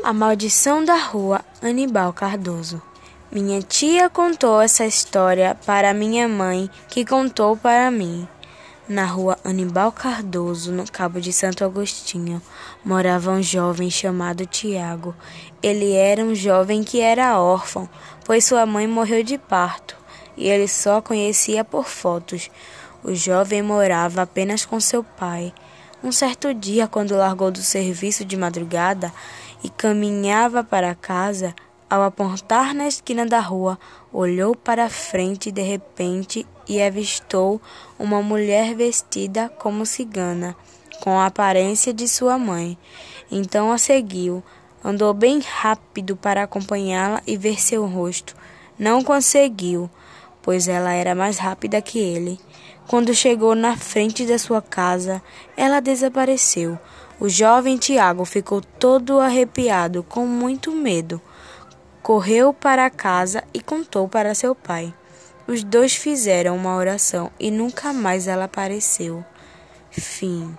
A Maldição da Rua Anibal Cardoso. Minha tia contou essa história para minha mãe, que contou para mim. Na rua Anibal Cardoso, no Cabo de Santo Agostinho, morava um jovem chamado Tiago. Ele era um jovem que era órfão, pois sua mãe morreu de parto e ele só conhecia por fotos. O jovem morava apenas com seu pai. Um certo dia, quando largou do serviço de madrugada e caminhava para casa, ao apontar na esquina da rua, olhou para frente de repente e avistou uma mulher vestida como cigana, com a aparência de sua mãe. Então a seguiu. Andou bem rápido para acompanhá-la e ver seu rosto. Não conseguiu, pois ela era mais rápida que ele. Quando chegou na frente da sua casa, ela desapareceu. O jovem Tiago ficou todo arrepiado, com muito medo. Correu para casa e contou para seu pai. Os dois fizeram uma oração e nunca mais ela apareceu. Fim.